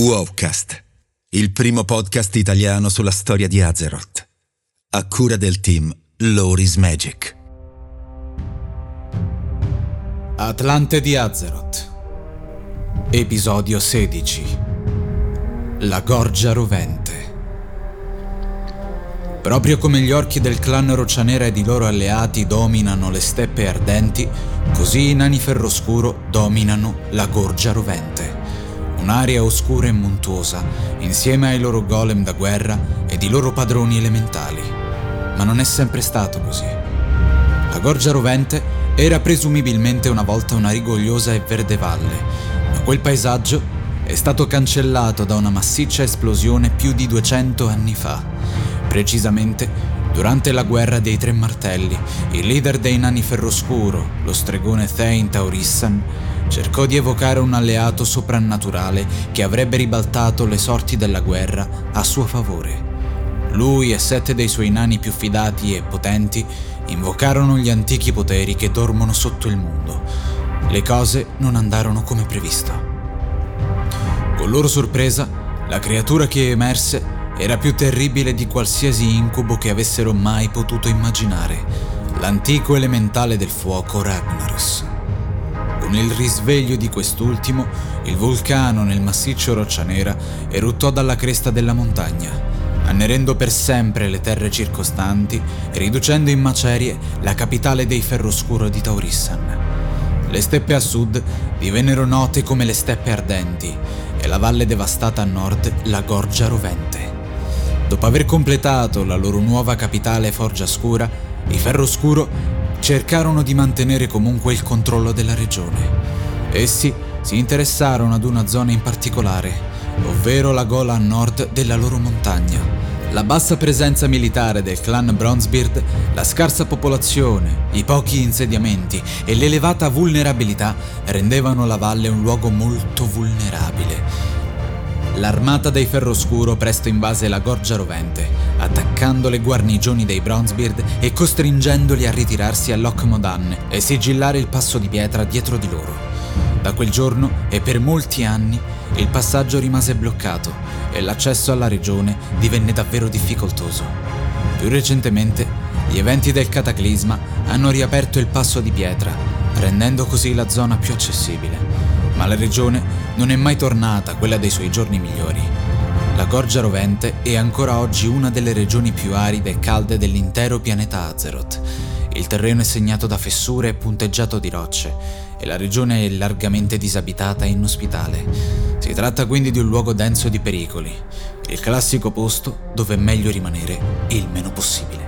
Wowcast, il primo podcast italiano sulla storia di Azeroth, a cura del team Loris Magic. Atlante di Azeroth, episodio 16. La gorgia rovente. Proprio come gli orchi del clan Roccianera ed i loro alleati dominano le steppe ardenti, così i nani ferroscuro dominano la gorgia rovente un'area oscura e montuosa, insieme ai loro golem da guerra ed i loro padroni elementali. Ma non è sempre stato così. La Gorgia Rovente era presumibilmente una volta una rigogliosa e verde valle, ma quel paesaggio è stato cancellato da una massiccia esplosione più di 200 anni fa, precisamente durante la guerra dei Tre Martelli, il leader dei Nani Ferroscuro, lo stregone Thane Taurissan, cercò di evocare un alleato soprannaturale che avrebbe ribaltato le sorti della guerra a suo favore. Lui e sette dei suoi nani più fidati e potenti invocarono gli antichi poteri che dormono sotto il mondo. Le cose non andarono come previsto. Con loro sorpresa, la creatura che emerse era più terribile di qualsiasi incubo che avessero mai potuto immaginare, l'antico elementale del fuoco Ragnaros. Con il risveglio di quest'ultimo, il vulcano nel massiccio Roccia Nera eruttò dalla cresta della montagna, annerendo per sempre le terre circostanti e riducendo in macerie la capitale dei Ferroscuro di Taurissan. Le steppe a sud divennero note come le steppe ardenti e la valle devastata a nord la Gorgia Rovente. Dopo aver completato la loro nuova capitale Forgia Scura, i Ferroscuro cercarono di mantenere comunque il controllo della regione. Essi si interessarono ad una zona in particolare, ovvero la gola a nord della loro montagna. La bassa presenza militare del clan Bronzebeard, la scarsa popolazione, i pochi insediamenti e l'elevata vulnerabilità rendevano la valle un luogo molto vulnerabile L'armata dei Ferroscuro presto invase la Gorgia Rovente, attaccando le guarnigioni dei Bronzebeard e costringendoli a ritirarsi a Loch Modan e sigillare il passo di pietra dietro di loro. Da quel giorno e per molti anni il passaggio rimase bloccato e l'accesso alla regione divenne davvero difficoltoso. Più recentemente, gli eventi del cataclisma hanno riaperto il passo di pietra, rendendo così la zona più accessibile ma la regione non è mai tornata quella dei suoi giorni migliori. La Gorgia Rovente è ancora oggi una delle regioni più aride e calde dell'intero pianeta Azeroth. Il terreno è segnato da fessure e punteggiato di rocce e la regione è largamente disabitata e inospitale. Si tratta quindi di un luogo denso di pericoli, il classico posto dove è meglio rimanere il meno possibile.